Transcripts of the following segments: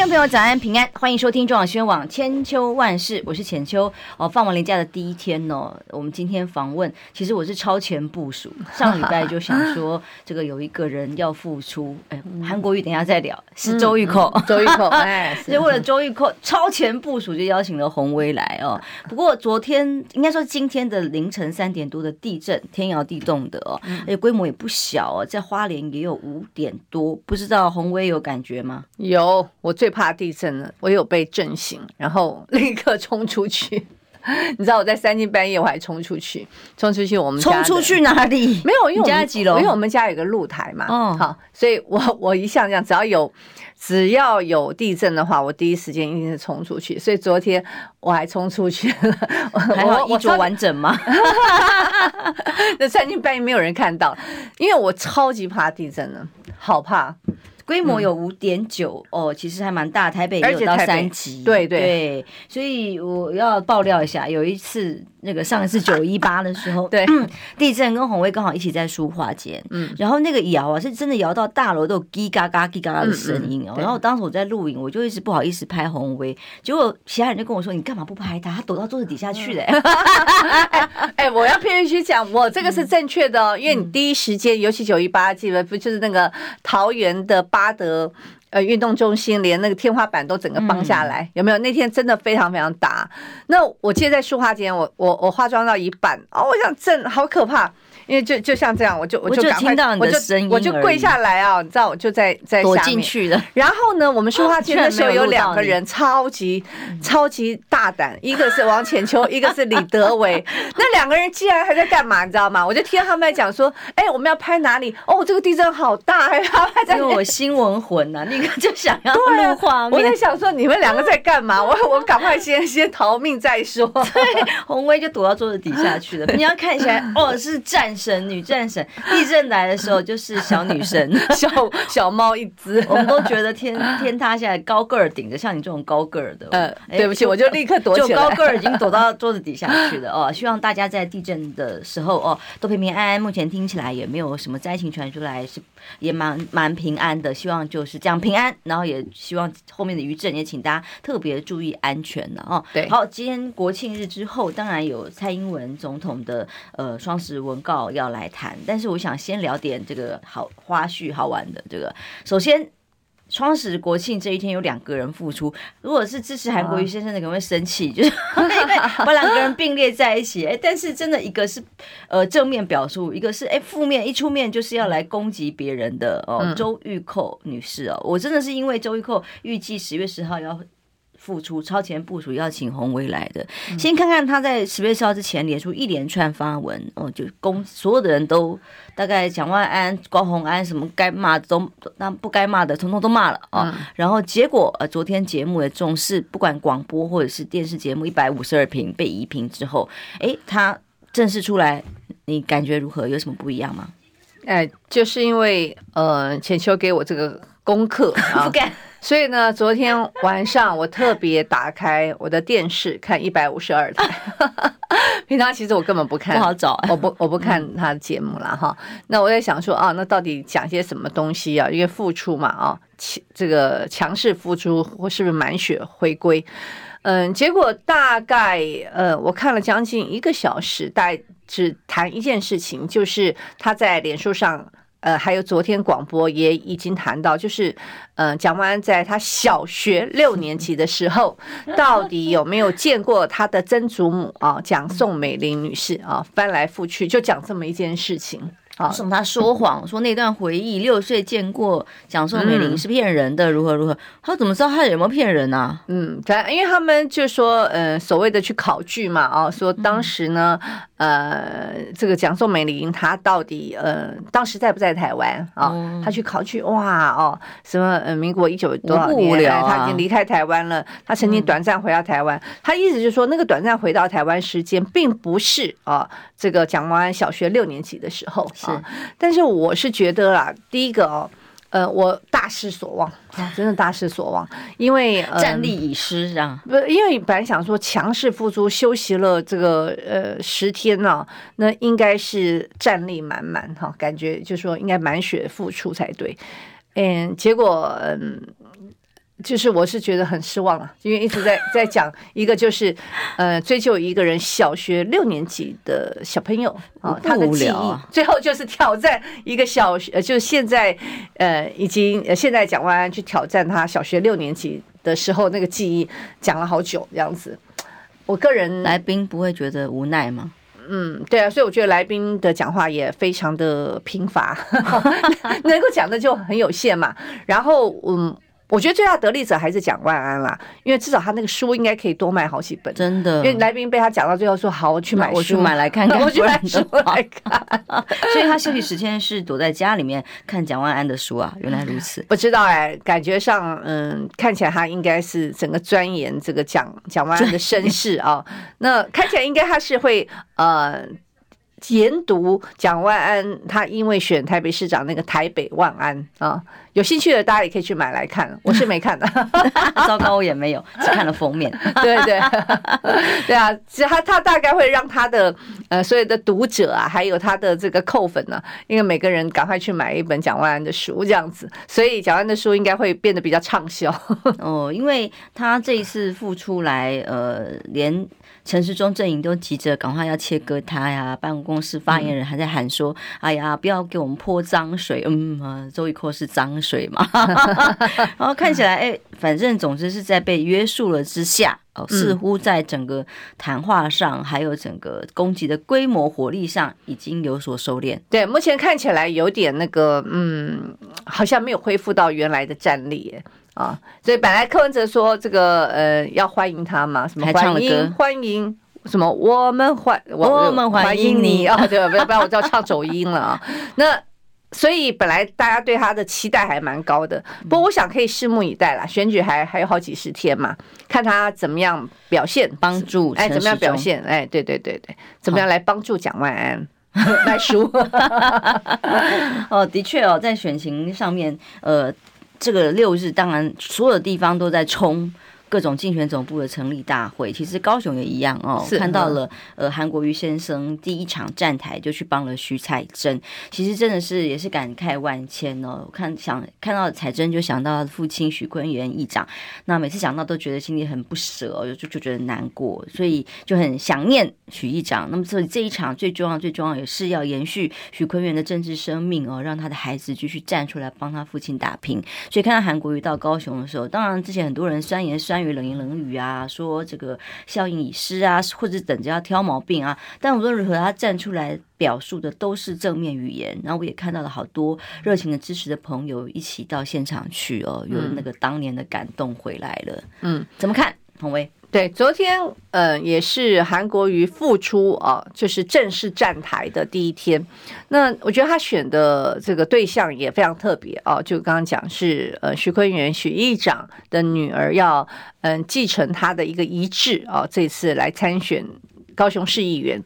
众朋友，早安平安，欢迎收听中广新闻网千秋万世，我是浅秋。哦，放完年假的第一天哦，我们今天访问，其实我是超前部署，上礼拜就想说，这个有一个人要复出，哎，韩国瑜等一下再聊，是周玉蔻，嗯嗯、周玉蔻，哎，所以为了周玉蔻，超前部署就邀请了洪威来哦。不过昨天应该说今天的凌晨三点多的地震，天摇地动的哦，而且规模也不小哦，在花莲也有五点多，不知道洪威有感觉吗？有，我。最怕地震了，我有被震醒，然后 立刻冲出去。你知道我在三更半夜我还冲出去，冲出去我们冲出去哪里？没有，因为我们家几楼？因为我们家有个露台嘛。哦，好，所以我我一向这样，只要有只要有地震的话，我第一时间一定是冲出去。所以昨天我还冲出去了，还好衣着完整吗？那三更半夜没有人看到，因为我超级怕地震的，好怕。规模有五点九哦，其实还蛮大。台北也有到三级，对对，对，所以我要爆料一下，有一次。那个上一次九一八的时候，对，地震跟红威刚好一起在书画间，嗯，然后那个摇啊，是真的摇到大楼都有叽嘎嘎、叽嘎嘎的声音哦。然后当时我在录影，我就一直不好意思拍红威，结果其他人就跟我说：“你干嘛不拍他？他躲到桌子底下去了。”哎，我要必须讲，我这个是正确的哦，因为你第一时间，尤其九一八，记得不就是那个桃园的巴德。呃，运动中心连那个天花板都整个崩下来，嗯、有没有？那天真的非常非常大。那我记得在书画间，我我我化妆到一半，哦，我想震，好可怕。因为就就像这样，我就我就赶快，我就我就跪下来啊，你知道，我就在在躲进去的。然后呢，我们说话间的时候有两个人超级超级大胆，一个是王浅秋，一个是李德维。那两个人竟然还在干嘛？你知道吗？我就听到他们在讲说，哎，我们要拍哪里？哦，这个地震好大，还还在。因为我新闻魂呐，那个就想要录画面。我在想说，你们两个在干嘛？我我赶快先先逃命再说。对，红威就躲到桌子底下去了。你要看起来，哦，是战。神女战神，地震来的时候就是小女神，小小猫一只。我们都觉得天天塌下来，高个儿顶着，像你这种高个儿的，呃，对不起，我就立刻躲起来。就高个儿已 经躲到桌子底下去了哦。希望大家在地震的时候哦，都平平安安。目前听起来也没有什么灾情传出来，是也蛮蛮平安的。希望就是这样平安，然后也希望后面的余震也请大家特别注意安全了哦。对，好，今天国庆日之后，当然有蔡英文总统的呃双十文告。要来谈，但是我想先聊点这个好花絮、好玩的。这个首先，双十国庆这一天有两个人复出，如果是支持韩国瑜先生的，可能会生气，就是把两个人并列在一起。哎，但是真的一个是呃正面表述，一个是哎负面，一出面就是要来攻击别人的哦。周玉蔻女士哦，我真的是因为周玉蔻预计十月十号要。复出超前部署，要请鸿薇来的。先看看他在十月十号之前连出一连串发文，哦，就公所有的人都大概蒋万安、高虹安什么该骂的都，那不该骂的统统都骂了啊。哦嗯、然后结果呃，昨天节目的重视，不管广播或者是电视节目一百五十二平被移平之后，诶，他正式出来，你感觉如何？有什么不一样吗？哎，就是因为呃，浅秋给我这个功课啊。不敢所以呢，昨天晚上我特别打开我的电视看一百五十二台。平常其实我根本不看，不好找，我不我不看他的节目了哈。那我在想说啊，那到底讲些什么东西啊？因为付出嘛啊，强这个强势付出或是不是满血回归？嗯，结果大概呃，我看了将近一个小时，大概只谈一件事情，就是他在脸书上。呃，还有昨天广播也已经谈到，就是，呃，蒋万安在他小学六年级的时候，到底有没有见过他的曾祖母啊？蒋宋美龄女士啊，翻来覆去就讲这么一件事情。说他说谎，说那段回忆六岁见过蒋宋美龄是骗人的，如何如何？他怎么知道他有没有骗人呢？嗯，因为他们就说，呃，所谓的去考据嘛，哦，说当时呢，呃，这个蒋宋美龄她到底呃，当时在不在台湾啊？他去考据，哇，哦，什么呃，民国一九多少年，他已经离开台湾了。他曾经短暂回到台湾，他意思就是说，那个短暂回到台湾时间，并不是啊，这个蒋万安小学六年级的时候。但是我是觉得啦，第一个哦，呃，我大失所望啊，真的大失所望，因为、呃、战力已失啊。不，因为本来想说强势复出，休息了这个呃十天呢、啊，那应该是战力满满哈，感觉就是说应该满血复出才对。嗯，结果嗯。就是我是觉得很失望了，因为一直在在讲一个就是，呃，追究一个人小学六年级的小朋友啊，他的记忆，最后就是挑战一个小学，就是现在呃已经现在蒋万安去挑战他小学六年级的时候那个记忆，讲了好久这样子。我个人来宾不会觉得无奈吗？嗯，对啊，所以我觉得来宾的讲话也非常的贫乏，能够讲的就很有限嘛。然后嗯。我觉得最大得利者还是蒋万安啦，因为至少他那个书应该可以多卖好几本，真的。因为来宾被他讲到最后说好，我去买，我去买来看看，我去买书来看。所以他休息时间是躲在家里面看蒋万安的书啊，原来如此。不知道哎，感觉上嗯，看起来他应该是整个钻研这个蒋蒋万安的身世啊。那看起来应该他是会呃。研读蒋万安，他因为选台北市长那个台北万安啊，有兴趣的大家也可以去买来看，我是没看的，糟糕，我也没有，只看了封面。对对 对啊，其实他他大概会让他的呃所有的读者啊，还有他的这个扣粉呢、啊，因为每个人赶快去买一本蒋万安的书这样子，所以蒋万安的书应该会变得比较畅销哦，因为他这一次付出来，呃，连。陈时中阵营都急着赶快要切割他呀，办公室发言人还在喊说：“嗯、哎呀，不要给我们泼脏水。”嗯，啊，周一蔻是脏水嘛？然后看起来，哎，反正总之是在被约束了之下，哦，似乎在整个谈话上，还有整个攻击的规模火力上，已经有所收敛。对，目前看起来有点那个，嗯，好像没有恢复到原来的战力。啊，所以本来柯文哲说这个呃要欢迎他嘛，什么欢迎欢迎什么我们欢我们欢迎你啊，对？不要不然我就要唱走音了啊。那所以本来大家对他的期待还蛮高的，不过我想可以拭目以待啦，选举还还有好几十天嘛，看他怎么样表现，帮助哎怎么样表现哎，对对对对，怎么样来帮助蒋万安来输？哦，的确哦，在选情上面呃。这个六日，当然所有地方都在冲。各种竞选总部的成立大会，其实高雄也一样哦。看到了，呃，韩国瑜先生第一场站台就去帮了徐彩珍，其实真的是也是感慨万千哦。我看想看到彩珍，就想到父亲许坤元议长，那每次想到都觉得心里很不舍，就就觉得难过，所以就很想念许议长。那么所以这一场最重要最重要也是要延续许坤元的政治生命哦，让他的孩子继续站出来帮他父亲打拼。所以看到韩国瑜到高雄的时候，当然之前很多人酸言酸。冷言冷语啊，说这个效应已失啊，或者等着要挑毛病啊。但无论如何，他站出来表述的都是正面语言。然后我也看到了好多热情的支持的朋友一起到现场去哦，有那个当年的感动回来了。嗯，怎么看，彭薇？对，昨天呃也是韩国瑜复出啊，就是正式站台的第一天。那我觉得他选的这个对象也非常特别啊，就刚刚讲是呃徐坤元许议长的女儿要嗯继承他的一个遗志啊，这次来参选。高雄市议员，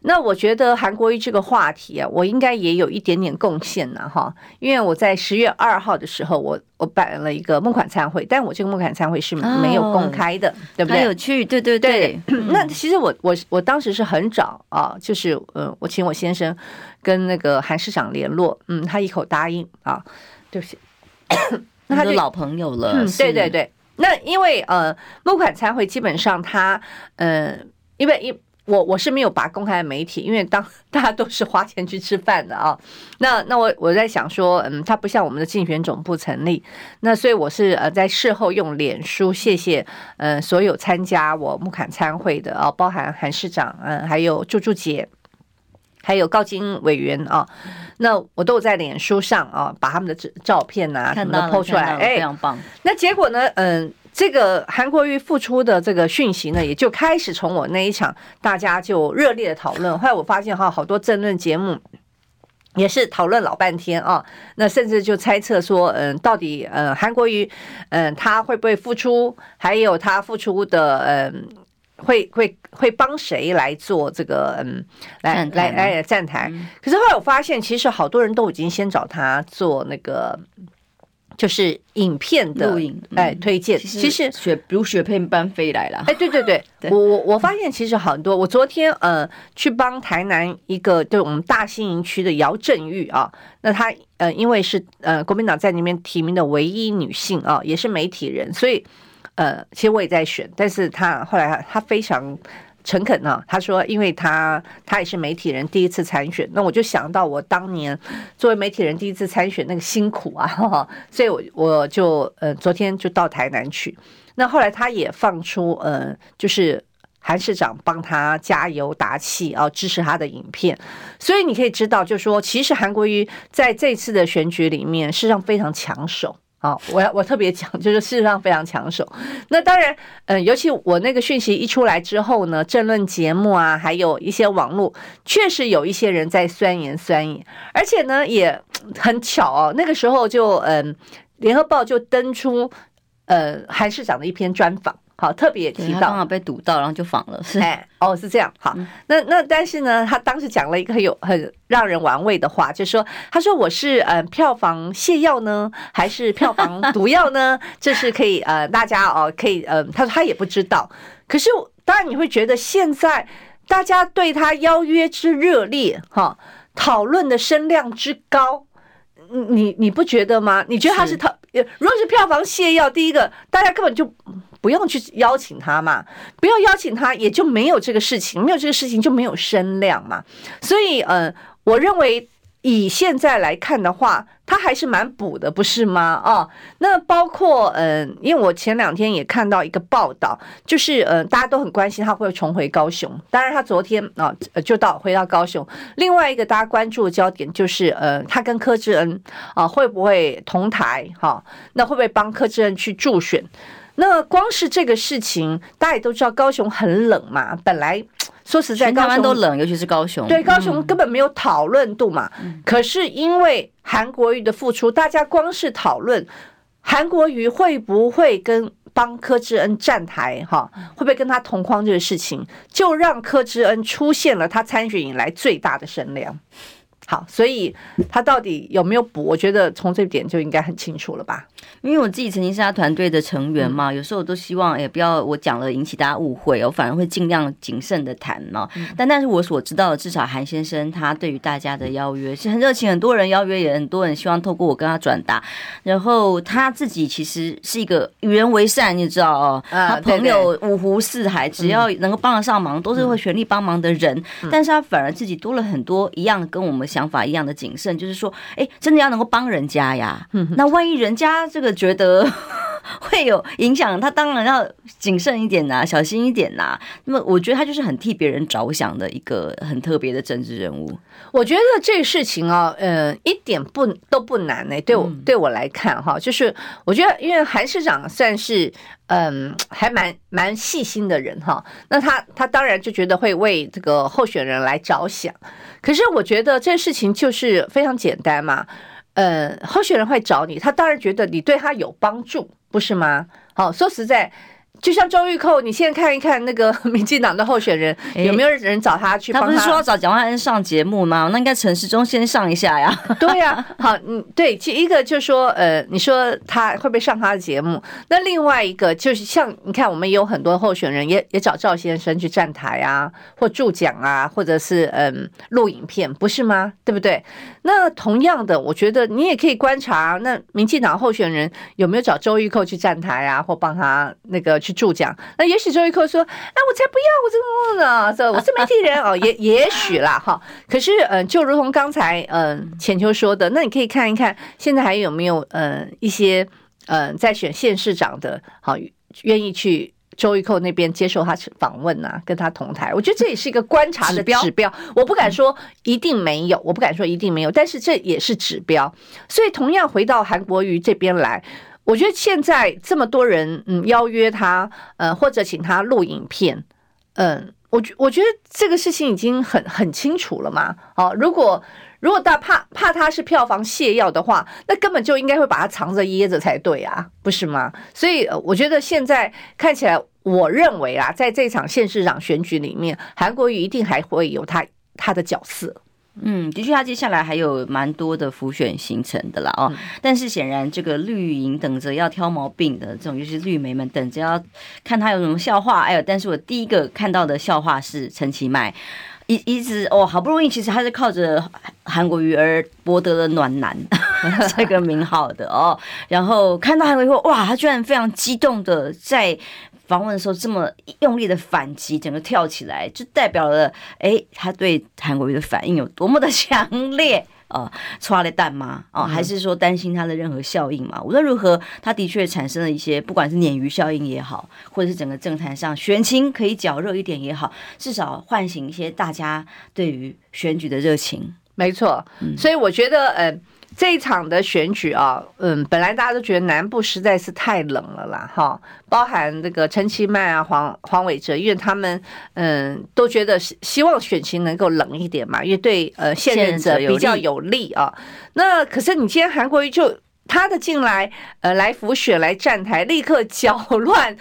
那我觉得韩国瑜这个话题啊，我应该也有一点点贡献呢，哈，因为我在十月二号的时候，我我办了一个募款餐会，但我这个募款餐会是没有公开的，哦、对不对？有趣，对对对。对那其实我我我当时是很早啊，就是呃，我请我先生跟那个韩市长联络，嗯，他一口答应啊，对不起，那他就老朋友了，嗯、对对对。那因为呃，募款餐会基本上他呃，因为一。我我是没有把公开的媒体，因为当大家都是花钱去吃饭的啊。那那我我在想说，嗯，他不像我们的竞选总部成立，那所以我是呃在事后用脸书谢谢嗯所有参加我木坎餐会的啊，包含韩市长嗯，还有朱朱姐，还有高金委员啊，那我都有在脸书上啊把他们的照片啊什么的 po 出来，哎，非常棒。那结果呢，嗯。这个韩国瑜复出的这个讯息呢，也就开始从我那一场大家就热烈的讨论。后来我发现哈，好多政论节目也是讨论老半天啊。那甚至就猜测说，嗯，到底嗯韩国瑜嗯他会不会复出？还有他复出的嗯会会会帮谁来做这个嗯来来来站台？可是后来我发现，其实好多人都已经先找他做那个就是影片的录影，哎，推荐其实雪如雪片般飞来了。哎，对对 对，我我我发现其实很多。我昨天呃去帮台南一个就我们大兴营区的姚振玉啊，那她呃因为是呃国民党在那边提名的唯一女性啊，也是媒体人，所以呃其实我也在选，但是她后来她非常。诚恳呢，他说，因为他他也是媒体人，第一次参选，那我就想到我当年作为媒体人第一次参选那个辛苦啊，呵呵，所以我我就呃昨天就到台南去。那后来他也放出呃，就是韩市长帮他加油打气啊，支持他的影片，所以你可以知道，就是说其实韩国瑜在这次的选举里面，事实上非常抢手。啊，我要我特别讲，就是事实上非常抢手。那当然，嗯，尤其我那个讯息一出来之后呢，政论节目啊，还有一些网络，确实有一些人在酸言酸语，而且呢，也很巧哦，那个时候就嗯，联合报就登出呃韩市长的一篇专访。好，特别提到，刚好被堵到，然后就访了。是，哎，哦，是这样。好，嗯、那那但是呢，他当时讲了一个很有很让人玩味的话，就是说，他说我是呃票房泻药呢，还是票房毒药呢？这是可以呃大家哦可以呃，他说他也不知道。可是当然你会觉得现在大家对他邀约之热烈，哈，讨论的声量之高，你你不觉得吗？你觉得他是他？如果是票房泻药，第一个大家根本就。不用去邀请他嘛，不要邀请他，也就没有这个事情，没有这个事情就没有声量嘛。所以，呃，我认为以现在来看的话，他还是蛮补的，不是吗？哦，那包括，嗯、因为我前两天也看到一个报道，就是，呃，大家都很关心他会重回高雄。当然，他昨天啊、就到回到高雄。另外一个大家关注的焦点就是，呃，他跟柯志恩啊、会不会同台？哈、那会不会帮柯志恩去助选？那光是这个事情，大家也都知道，高雄很冷嘛。本来 说实在，台湾都冷，尤其是高雄。对，高雄根本没有讨论度嘛。嗯、可是因为韩国瑜的付出，大家光是讨论韩国瑜会不会跟帮柯志恩站台，哈，会不会跟他同框这个事情，就让柯志恩出现了他参选以来最大的声量。好，所以他到底有没有补？我觉得从这点就应该很清楚了吧。因为我自己曾经是他团队的成员嘛，有时候我都希望，哎，不要我讲了引起大家误会，我反而会尽量谨慎的谈嘛。但但是我所知道的，至少韩先生他对于大家的邀约是很热情，很多人邀约，也很多人希望透过我跟他转达。然后他自己其实是一个与人为善，你知道哦，他朋友五湖四海，只要能够帮得上忙，都是会全力帮忙的人。但是他反而自己多了很多一样跟我们想法一样的谨慎，就是说，哎，真的要能够帮人家呀。那万一人家这个。觉得 会有影响，他当然要谨慎一点呐、啊，小心一点呐、啊。那么，我觉得他就是很替别人着想的一个很特别的政治人物。我觉得这个事情啊，嗯、呃，一点不都不难呢。对我对我来看哈，就是我觉得，因为韩市长算是嗯、呃，还蛮蛮细心的人哈。那他他当然就觉得会为这个候选人来着想。可是我觉得这事情就是非常简单嘛。呃，候选人会找你，他当然觉得你对他有帮助，不是吗？好，说实在。就像周玉蔻，你现在看一看那个 民进党的候选人，有没有人找他去帮他？他不是说要找蒋万安上节目吗？那应该陈时中先上一下呀。对呀、啊，好，嗯，对，其一个就是说，呃，你说他会不会上他的节目？那另外一个就是像你看，我们有很多候选人也也找赵先生去站台啊，或助讲啊，或者是嗯录影片，不是吗？对不对？那同样的，我觉得你也可以观察，那民进党候选人有没有找周玉蔻去站台啊，或帮他那个。去助讲，那也许周玉蔻说：“哎，我才不要，我这个呢，这我是媒体人哦，也 也许啦哈。可是，嗯、呃，就如同刚才嗯浅秋说的，那你可以看一看，现在还有没有呃一些嗯、呃、在选县市长的，好愿意去周玉蔻那边接受他访问啊，跟他同台。我觉得这也是一个观察的指标。我不敢说一定没有，我不敢说一定没有，但是这也是指标。所以，同样回到韩国瑜这边来。我觉得现在这么多人嗯邀约他，呃或者请他录影片，嗯，我觉我觉得这个事情已经很很清楚了嘛。好，如果如果大怕怕他是票房泻药的话，那根本就应该会把他藏着掖着才对啊，不是吗？所以我觉得现在看起来，我认为啊，在这场县市长选举里面，韩国瑜一定还会有他他的角色。嗯，的确，他接下来还有蛮多的浮选形成的啦哦。嗯、但是显然，这个绿营等着要挑毛病的这种，就是绿媒们等着要看他有什么笑话。哎呦，但是我第一个看到的笑话是陈其迈。一一直哦，好不容易，其实他是靠着韩国瑜而博得了暖男 这个名号的哦。然后看到韩国瑜后，哇，他居然非常激动的在访问的时候这么用力的反击，整个跳起来，就代表了哎，他对韩国瑜的反应有多么的强烈。呃，抓了蛋吗？哦，还是说担心他的任何效应嘛？无论如何，他的确产生了一些，不管是鲶鱼效应也好，或者是整个政坛上选情可以较热一点也好，至少唤醒一些大家对于选举的热情。没错，所以我觉得，嗯、呃。这一场的选举啊，嗯，本来大家都觉得南部实在是太冷了啦，哈，包含这个陈其迈啊、黄黄伟哲，因为他们嗯都觉得希希望选情能够冷一点嘛，因为对呃现任者比较有利啊。那可是你今天韩国瑜就他的进来，呃，来浮选来站台，立刻搅乱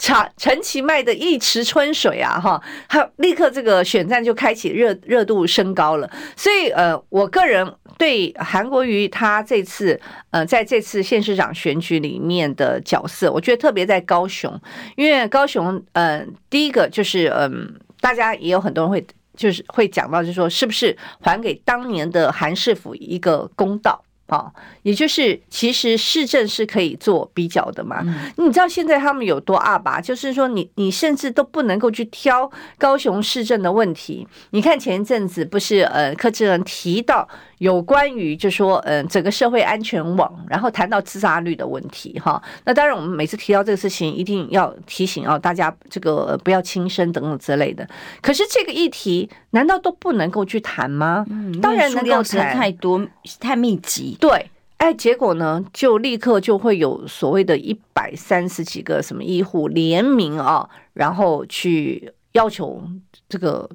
陈陈其迈的一池春水啊，哈，他立刻这个选战就开启热热度升高了，所以呃，我个人。对韩国瑜他这次呃，在这次县市长选举里面的角色，我觉得特别在高雄，因为高雄呃，第一个就是嗯，大家也有很多人会就是会讲到，就是说是不是还给当年的韩市府一个公道。好，也就是其实市政是可以做比较的嘛。你知道现在他们有多二吧，就是说你你甚至都不能够去挑高雄市政的问题。你看前一阵子不是呃柯志恩提到有关于就说嗯整个社会安全网，然后谈到自杀率的问题哈。那当然我们每次提到这个事情，一定要提醒啊大家这个不要轻生等等之类的。可是这个议题难道都不能够去谈吗？当然能够谈，太多太密集。对，哎，结果呢，就立刻就会有所谓的一百三十几个什么医护联名啊，然后去要求这个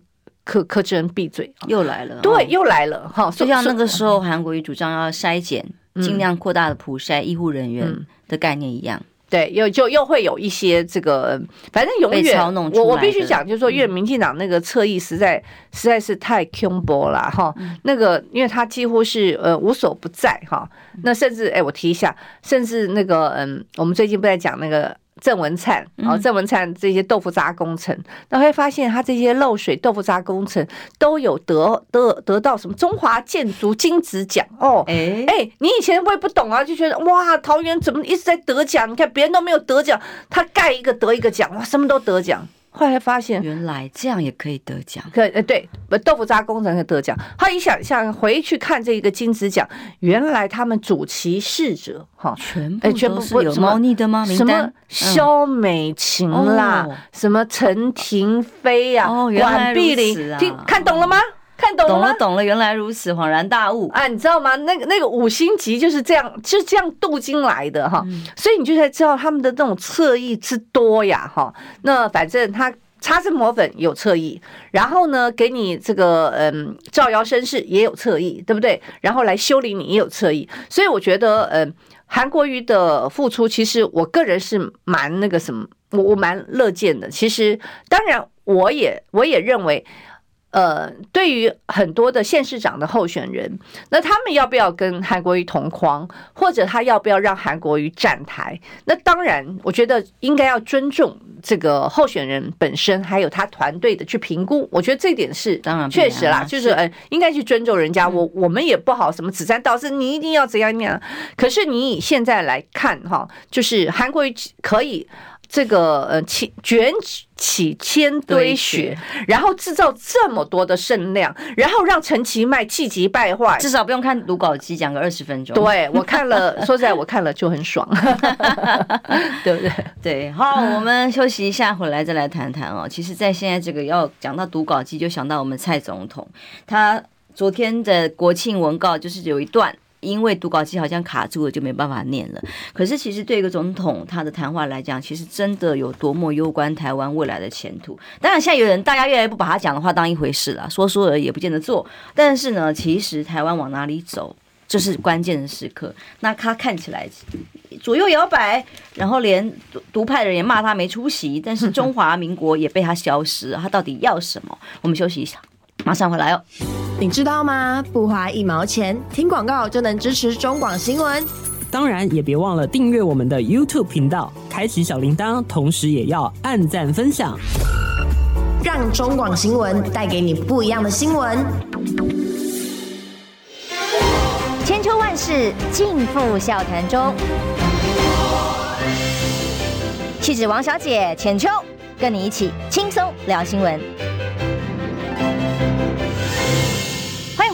柯柯志恩闭嘴，又来了，对，又来了哈，就像那个时候韩国瑜主张要筛检，尽量扩大的普筛医护人员的概念一样。对，又就又会有一些这个，反正永远我我必须讲，就是说，因为民进党那个侧翼实在、嗯、实在是太凶薄了哈。那个，因为他几乎是呃无所不在哈。那甚至哎，我提一下，甚至那个嗯，我们最近不在讲那个。郑文灿哦，郑文灿这些豆腐渣工程，那、嗯、会发现他这些漏水豆腐渣工程都有得得得到什么中华建筑金质奖哦。哎你以前会不懂啊，就觉得哇，桃园怎么一直在得奖？你看别人都没有得奖，他盖一个得一个奖，哇，什么都得奖。后来发现，原来这样也可以得奖。可呃，对，豆腐渣工程可以得奖。他一想想回去看这个金子奖，原来他们主其事者哈，全部全部是有猫腻的吗？什么肖美琴啦，什么陈廷飞呀，管碧玲，听看懂了吗？看懂了，懂了，懂了，原来如此，恍然大悟啊！你知道吗？那个那个五星级就是这样，就是这样镀金来的哈，嗯、所以你就才知道他们的那种侧翼之多呀哈。那反正他擦脂抹粉有侧翼，然后呢，给你这个嗯造谣生事也有侧翼，对不对？然后来修理你也有侧翼，所以我觉得嗯，韩国瑜的付出，其实我个人是蛮那个什么，我我蛮乐见的。其实当然，我也我也认为。呃，对于很多的县市长的候选人，那他们要不要跟韩国瑜同框，或者他要不要让韩国瑜站台？那当然，我觉得应该要尊重这个候选人本身，还有他团队的去评估。我觉得这点是当然确实啦，就是呃，应该去尊重人家。我我们也不好什么指三道四，你一定要怎样怎样。可是你以现在来看哈，就是韩国瑜可以。这个呃，起卷起千堆雪，然后制造这么多的声量，然后让陈其迈气急败坏，至少不用看读稿机讲个二十分钟。对，我看了，说实在，我看了就很爽，对不对？对，好，我们休息一下，回来再来谈谈哦。其实，在现在这个要讲到读稿机，就想到我们蔡总统，他昨天的国庆文告就是有一段。因为读稿机好像卡住了，就没办法念了。可是其实对一个总统他的谈话来讲，其实真的有多么攸关台湾未来的前途。当然，现在有人大家越来越不把他讲的话当一回事了，说说而已，也不见得做。但是呢，其实台湾往哪里走，这是关键的时刻。那他看起来左右摇摆，然后连独派的人也骂他没出息，但是中华民国也被他消失。他到底要什么？我们休息一下，马上回来哦。你知道吗？不花一毛钱，听广告就能支持中广新闻。当然，也别忘了订阅我们的 YouTube 频道，开启小铃铛，同时也要按赞分享，让中广新闻带给你不一样的新闻。千秋万世尽付笑谈中，气质王小姐浅秋，跟你一起轻松聊新闻。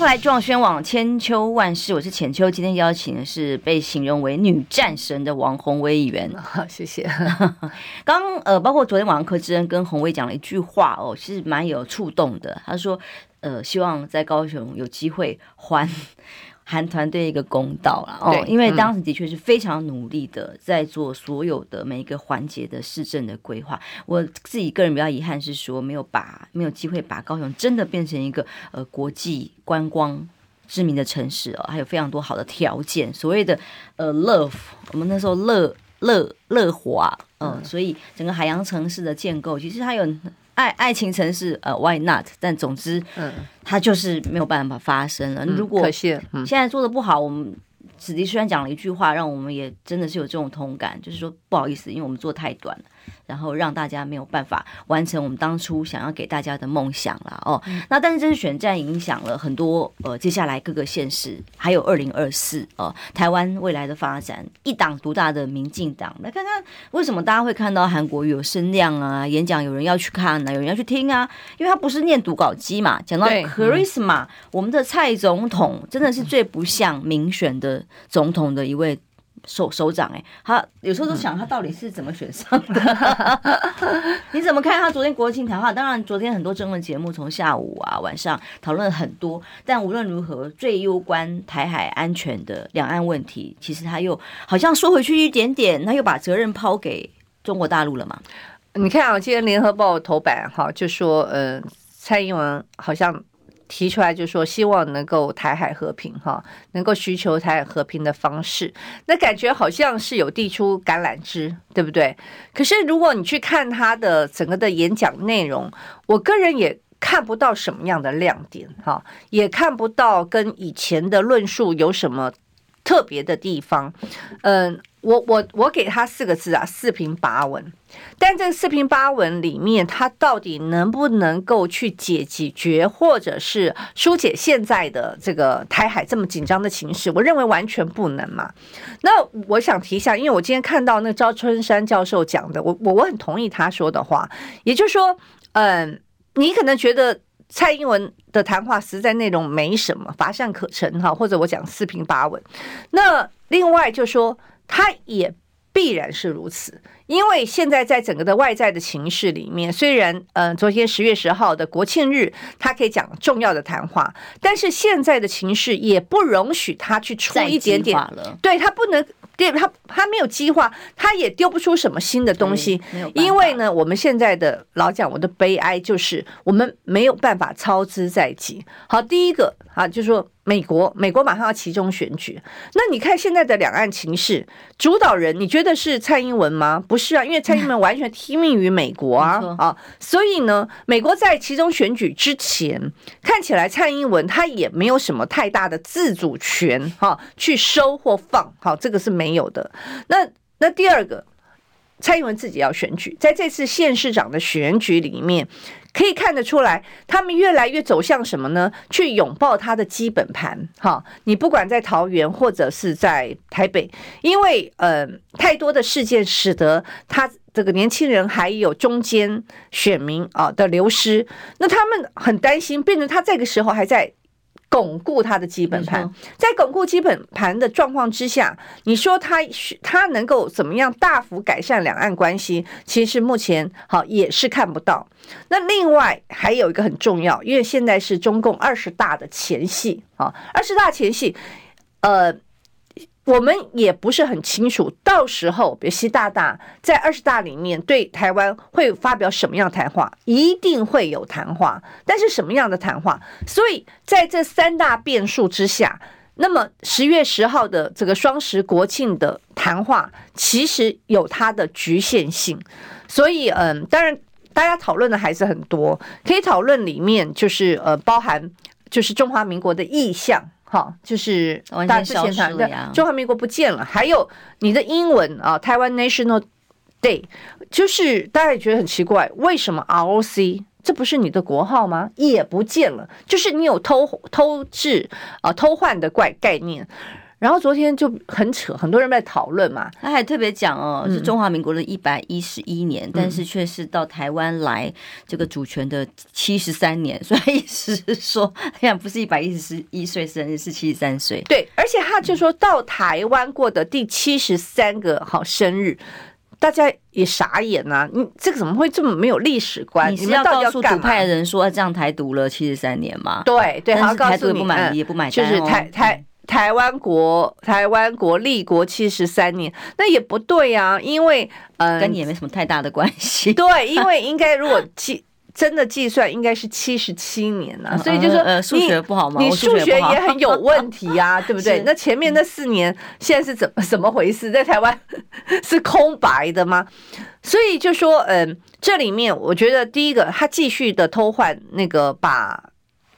后来，中广宣网千秋万世，我是浅秋。今天邀请的是被形容为女战神的王宏威议员。好，谢谢。刚呃，包括昨天晚上柯志恩跟鸿薇讲了一句话哦，其实蛮有触动的。他说，呃，希望在高雄有机会还。韩团队一个公道了哦，因为当时的确是非常努力的在做所有的每一个环节的市政的规划。我自己个人比较遗憾是说，没有把没有机会把高雄真的变成一个呃国际观光知名的城市哦，还有非常多好的条件。所谓的呃 love，我们那时候乐乐乐华，嗯、呃，所以整个海洋城市的建构，其实它有。爱爱情城市，呃，Why not？但总之，嗯，它就是没有办法发生了。如果现在做的不好，我们子迪虽然讲了一句话，让我们也真的是有这种同感，就是说不好意思，因为我们做太短了。然后让大家没有办法完成我们当初想要给大家的梦想了哦。那但是这次选战影响了很多呃，接下来各个县市，还有二零二四呃，台湾未来的发展，一党独大的民进党，来看看为什么大家会看到韩国瑜有声量啊，演讲有人要去看啊，有人要去听啊，因为他不是念读稿机嘛。讲到 charisma，我们的蔡总统真的是最不像民选的总统的一位。首首长哎、他有时候都想他到底是怎么选上的？你怎么看他昨天国庆谈话？当然，昨天很多争论节目从下午啊晚上讨论很多，但无论如何，最攸关台海安全的两岸问题，其实他又好像说回去一点点，他又把责任抛给中国大陆了嘛？你看啊，今天联合报头版哈就说，呃，蔡英文好像。提出来就说希望能够台海和平哈，能够寻求台海和平的方式，那感觉好像是有递出橄榄枝，对不对？可是如果你去看他的整个的演讲内容，我个人也看不到什么样的亮点哈，也看不到跟以前的论述有什么特别的地方，嗯。我我我给他四个字啊，四平八稳。但这四平八稳里面，他到底能不能够去解决，或者是疏解现在的这个台海这么紧张的情势？我认为完全不能嘛。那我想提一下，因为我今天看到那个赵春山教授讲的，我我我很同意他说的话，也就是说，嗯，你可能觉得蔡英文的谈话实在内容没什么，乏善可陈哈，或者我讲四平八稳。那另外就说。他也必然是如此，因为现在在整个的外在的情势里面，虽然呃，昨天十月十号的国庆日，他可以讲重要的谈话，但是现在的情势也不容许他去出一点点，对他不能。对他，他没有激化，他也丢不出什么新的东西。因为呢，我们现在的老讲，我的悲哀就是我们没有办法操之在己。好，第一个啊，就是说美国，美国马上要其中选举，那你看现在的两岸情势，主导人你觉得是蔡英文吗？不是啊，因为蔡英文完全听命于美国啊 啊，所以呢，美国在其中选举之前，看起来蔡英文他也没有什么太大的自主权哈，去收或放，好，这个是没。没有的，那那第二个，蔡英文自己要选举，在这次县市长的选举里面，可以看得出来，他们越来越走向什么呢？去拥抱他的基本盘。哈，你不管在桃园或者是在台北，因为呃，太多的事件使得他这个年轻人还有中间选民啊的流失，那他们很担心，变成他这个时候还在。巩固它的基本盘，在巩固基本盘的状况之下，你说他他能够怎么样大幅改善两岸关系？其实目前好也是看不到。那另外还有一个很重要，因为现在是中共二十大的前夕啊，二十大前夕，呃。我们也不是很清楚，到时候比如习大大在二十大里面对台湾会发表什么样的谈话，一定会有谈话，但是什么样的谈话？所以在这三大变数之下，那么十月十号的这个双十国庆的谈话，其实有它的局限性。所以，嗯，当然大家讨论的还是很多，可以讨论里面就是呃包含。就是中华民国的意向，哈，就是大之前谈的中华民国不见了。还有你的英文啊，台湾 National Day，就是大家也觉得很奇怪，为什么 ROC 这不是你的国号吗？也不见了，就是你有偷偷制啊偷换的怪概念。然后昨天就很扯，很多人在讨论嘛。他还特别讲哦，是中华民国的一百一十一年，嗯，但是却是到台湾来这个主权的七十三年，所以意思是说，哎呀，不是一百一十一岁生日，是七十三岁。对，而且他就说到台湾过的第七十三个好生日，大家也傻眼呐，啊！你这个怎么会这么没有历史观？你们要告诉独派的人说这样台独了七十三年吗？对对，但是台独不满意，也不买单，哦，就是台台。台湾国，台湾国立国七十三年，那也不对呀、啊，因为嗯，跟你也没什么太大的关系。对，因为应该如果计真的计算，应该是七十七年呐、啊，所以就说呃，数学不好吗？你数学也很有问题啊，对不对？那前面那四年现在是怎么怎么回事？在台湾 是空白的吗？所以就说嗯，这里面我觉得第一个，他继续的偷换那个把。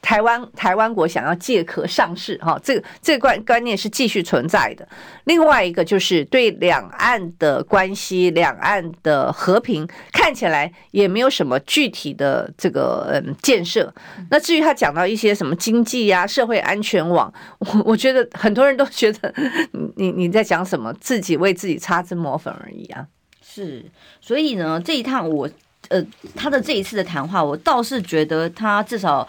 台湾台湾国想要借壳上市，哈，这个这个观观念是继续存在的。另外一个就是对两岸的关系、两岸的和平，看起来也没有什么具体的这个嗯建设。那至于他讲到一些什么经济呀、社会安全网，我我觉得很多人都觉得你你在讲什么，自己为自己擦脂抹粉而已啊。是，所以呢，这一趟我呃他的这一次的谈话，我倒是觉得他至少。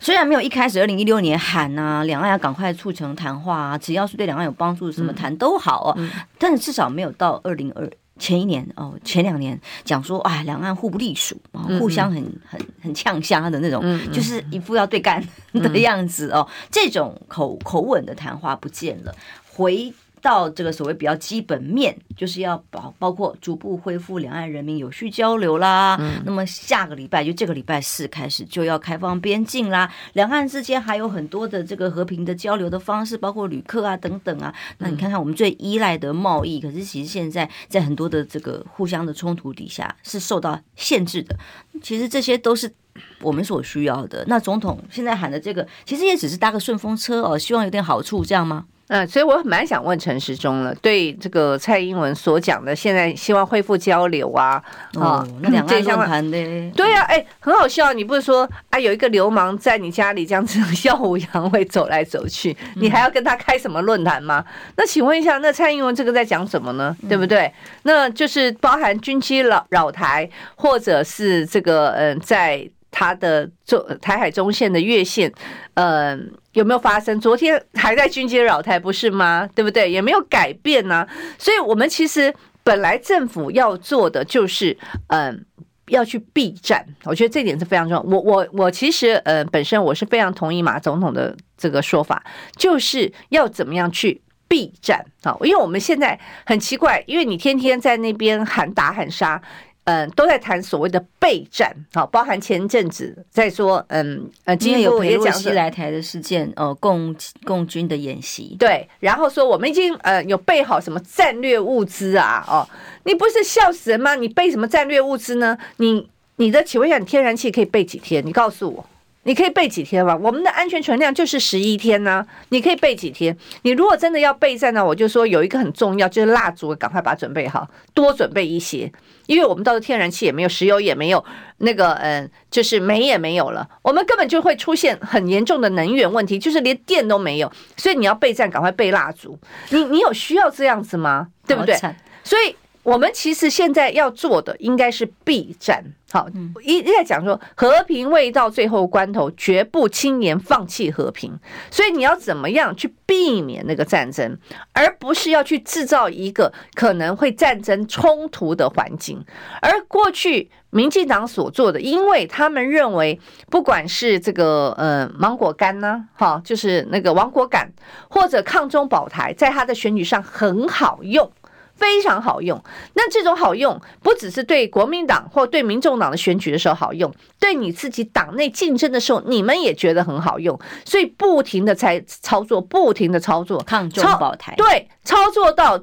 虽然没有一开始二零一六年喊啊，两岸要赶快促成谈话啊，只要是对两岸有帮助，什么谈都好哦。嗯嗯、但是至少没有到二零二前一年哦，前两年讲说哎，两岸互不隶属啊，互相很很很呛虾的那种，嗯嗯、就是一副要对干的样子哦。嗯、这种口口吻的谈话不见了，回。到这个所谓比较基本面，就是要包包括逐步恢复两岸人民有序交流啦。嗯、那么下个礼拜就这个礼拜四开始就要开放边境啦。两岸之间还有很多的这个和平的交流的方式，包括旅客啊等等啊。那你看看我们最依赖的贸易，可是其实现在在很多的这个互相的冲突底下是受到限制的。其实这些都是我们所需要的。那总统现在喊的这个，其实也只是搭个顺风车哦，希望有点好处，这样吗？嗯，所以我蛮想问陈时中了，对这个蔡英文所讲的，现在希望恢复交流啊，哦，那两岸论坛的，对呀、啊，哎，很好笑，你不是说啊，有一个流氓在你家里这样子 耀武扬威走来走去，你还要跟他开什么论坛吗？那请问一下，那蔡英文这个在讲什么呢？对不对？那就是包含军机扰扰台，或者是这个嗯，在。他的中台海中线的越线，嗯、呃，有没有发生？昨天还在军机扰台，不是吗？对不对？也没有改变呢、所以，我们其实本来政府要做的就是，嗯、要去避战。我觉得这点是非常重要。我我我其实，呃，本身我是非常同意马总统的这个说法，就是要怎么样去避战啊？因为我们现在很奇怪，因为你天天在那边喊打喊杀。嗯，都在谈所谓的备战，好，包含前阵子在说，嗯，呃，今天有裴洛西来台的事件，呃，共共军的演习，对，然后说我们已经呃有备好什么战略物资啊，哦，你不是笑死人吗？你备什么战略物资呢？你你的请问一下，你天然气可以备几天？你告诉我。你可以备几天吧？我们的安全存量就是十一天呢、啊。你可以备几天？你如果真的要备战呢，我就说有一个很重要，就是蜡烛，赶快把它准备好，多准备一些，因为我们到时候天然气也没有，石油也没有，那个嗯，就是煤也没有了，我们根本就会出现很严重的能源问题，就是连电都没有。所以你要备战，赶快备蜡烛。你你有需要这样子吗？对不对？所以。我们其实现在要做的应该是避战，好，一直在讲说和平未到最后关头，绝不轻言放弃和平。所以你要怎么样去避免那个战争，而不是要去制造一个可能会战争冲突的环境。而过去民进党所做的，因为他们认为，不管是这个呃芒果干呢，哈，就是那个亡国感，或者抗中保台，在他的选举上很好用。非常好用，那这种好用不只是对国民党或对民众党的选举的时候好用，对你自己党内竞争的时候，你们也觉得很好用，所以不停的在操作，不停的操作，抗中保台，对，操作到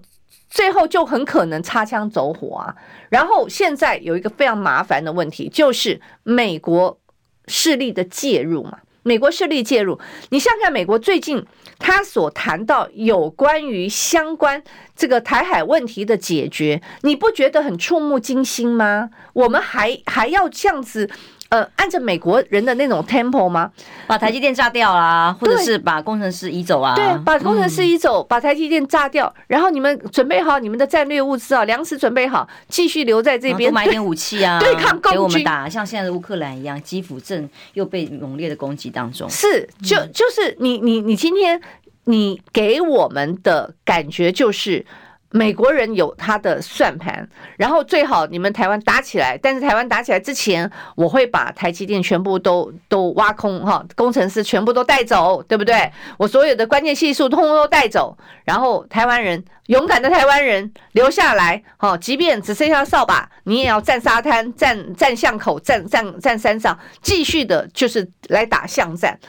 最后就很可能擦枪走火啊。然后现在有一个非常麻烦的问题，就是美国势力的介入嘛。美国势力介入。你想想看，美国最近他所谈到有关于相关这个台海问题的解决，你不觉得很触目惊心吗？我们还还要这样子？呃，按照美国人的那种 tempo 吗？把台积电炸掉啦，或者是把工程师移走啊？对，把工程师移走，嗯、把台积电炸掉，然后你们准备好你们的战略物资啊，粮食准备好，继续留在这边，买点武器啊，对抗共军，给我们打，像现在的乌克兰一样，基辅正又被猛烈的攻击当中。是，就就是你你你今天你给我们的感觉就是。美国人有他的算盘，然后最好你们台湾打起来，但是台湾打起来之前，我会把台积电全部都都挖空哈，工程师全部都带走，对不对？我所有的关键系数通通都带走，然后台湾人勇敢的台湾人留下来，哈，即便只剩下扫把，你也要站沙滩、站站巷口、站站站山上，继续的就是来打巷战。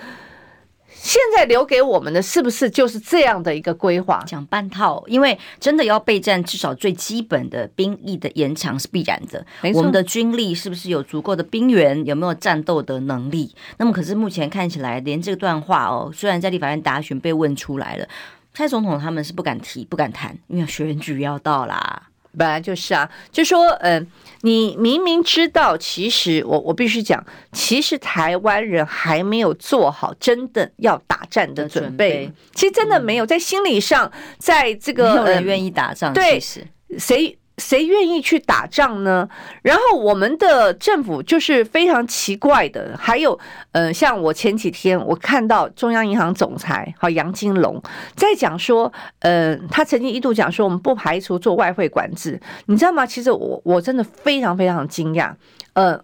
现在留给我们的是不是就是这样的一个规划？讲半套，因为真的要备战，至少最基本的兵役的延长是必然的。我们的军力是不是有足够的兵员？有没有战斗的能力？那么可是目前看起来，连这段话哦，虽然在立法院答询被问出来了，蔡总统他们是不敢提、不敢谈，因为选举要到啦。本来就是啊，就说，嗯、呃，你明明知道，其实我我必须讲，其实台湾人还没有做好真的要打战的准备，准备其实真的没有，在心理上，在这个没有人愿意打仗，对，谁？谁愿意去打仗呢？然后我们的政府就是非常奇怪的。还有，呃，像我前几天我看到中央银行总裁好杨金龙在讲说，呃，他曾经一度讲说，我们不排除做外汇管制，你知道吗？其实我我真的非常非常惊讶。呃，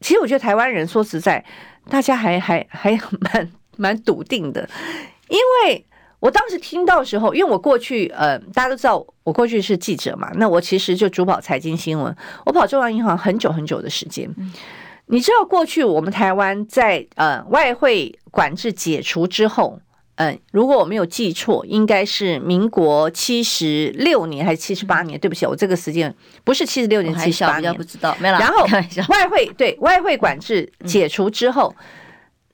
其实我觉得台湾人说实在，大家还还还蛮蛮笃定的，因为。我当时听到的时候，因为我过去呃，大家都知道我过去是记者嘛，那我其实就主跑财经新闻，我跑中央银行很久很久的时间。你知道过去我们台湾在呃外汇管制解除之后，嗯、呃，如果我没有记错，应该是民国七十六年还是七十八年？对不起，我这个时间不是七十六年，七十八年不知道。没了。然后 外汇对外汇管制解除之后。嗯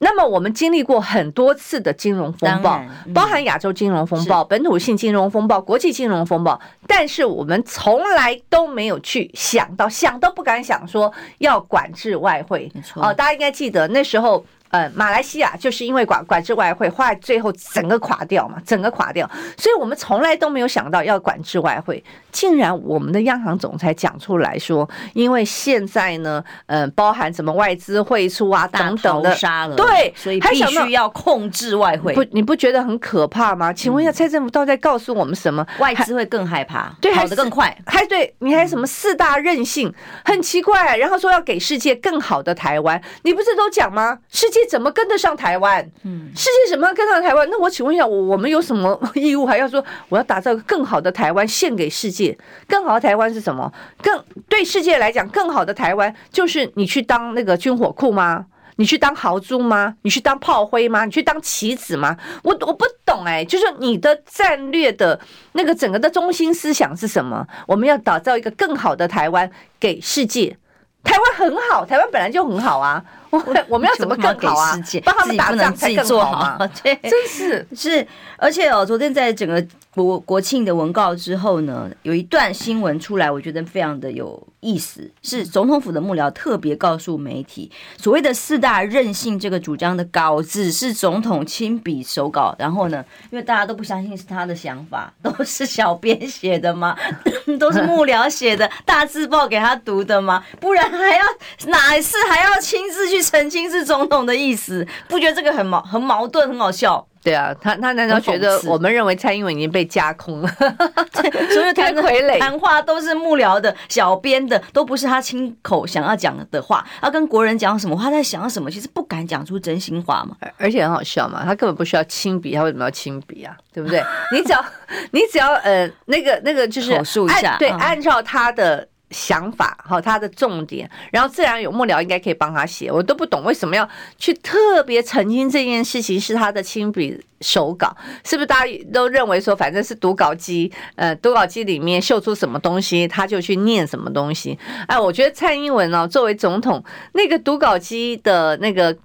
那么我们经历过很多次的金融风暴，包含亚洲金融风暴、本土性金融风暴、国际金融风暴，但是我们从来都没有去想到，想都不敢想说要管制外汇。哦，大家应该记得那时候。呃，马来西亚就是因为管管制外汇，后来最后整个垮掉嘛，整个垮掉。所以我们从来都没有想到要管制外汇，竟然我们的央行总裁讲出来说，因为现在呢，呃，包含什么外资汇出啊等等的，杀了，对，所以必须要控制外汇。不，你不觉得很可怕吗？请问一下，蔡政府到底在告诉我们什么？外资会更害怕，对，跑得更快，还对你还什么四大韧性，很奇怪。然后说要给世界更好的台湾，你不是都讲吗？世界。怎么跟得上台湾？嗯，世界怎么跟上台湾？那我请问一下，我我们有什么义务还要说我要打造更好的台湾献给世界？更好的台湾是什么？更对世界来讲，更好的台湾就是你去当那个军火库吗？你去当豪猪吗？你去当炮灰吗？你去当棋子吗？我我不懂哎，就是你的战略的那个整个的中心思想是什么？我们要打造一个更好的台湾给世界。台湾很好，台湾本来就很好啊。我我们要怎么更好啊？帮他们打仗才更好吗？对，真是是，而且哦，昨天在整个国国庆的文告之后呢，有一段新闻出来，我觉得非常的有意思，是总统府的幕僚特别告诉媒体，所谓的四大任性这个主张的稿子是总统亲笔手稿，然后呢，因为大家都不相信是他的想法，都是小编写的吗？都是幕僚写的，大字报给他读的吗？不然还要哪一次还要亲自去？澄清是总统的意思，不觉得这个很矛很矛盾，很好笑？对啊，他他难道觉得我们认为蔡英文已经被架空了？所以谈 傀儡谈话都是幕僚的、小编的，都不是他亲口想要讲的话。要跟国人讲什么话，他在想什么，其实不敢讲出真心话嘛。而且很好笑嘛，他根本不需要亲笔，他为什么要亲笔啊？对不对？你只要你只要呃，那个那个就是口述一下，对，按照他的。想法好，他的重点，然后自然有幕僚应该可以帮他写。我都不懂为什么要去特别澄清这件事情是他的亲笔手稿，是不是大家都认为说反正是读稿机，呃，读稿机里面秀出什么东西他就去念什么东西？哎，我觉得蔡英文哦，作为总统，那个读稿机的那个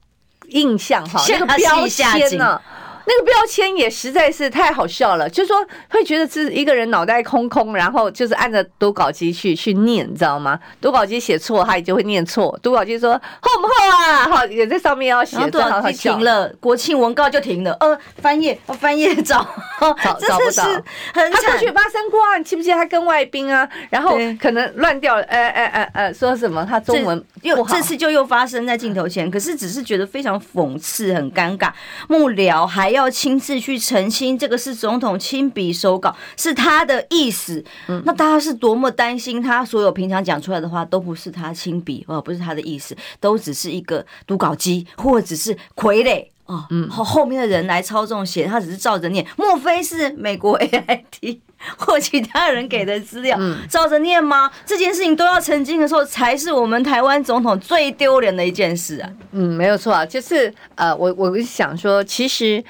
印象哈，下那个标签呢？那个标签也实在是太好笑了，就是说会觉得是一个人脑袋空空，然后就是按着读稿机去去念，你知道吗？读稿机写错，他也就会念错。读稿机说厚不厚啊？好，也在上面要写。读稿机停了，国庆文告就停了。呃，翻页，翻页找找找不到。很他过去发生过啊，你记不记得他跟外宾啊？然后可能乱掉了，哎哎哎哎，说什么？他中文又这次就又发生在镜头前，可是只是觉得非常讽刺，很尴尬。幕僚还要。要亲自去澄清，这个是总统亲笔手稿，是他的意思。嗯，那大家是多么担心，他所有平常讲出来的话都不是他亲笔哦，不是他的意思，都只是一个读稿机，或者是傀儡哦。嗯，后后面的人来操纵写，他只是照着念。莫非是美国 AIT 或其他人给的资料，照着念吗？这件事情都要澄清的时候，才是我们台湾总统最丢脸的一件事啊。嗯，没有错啊，就是呃，我我想说，其实。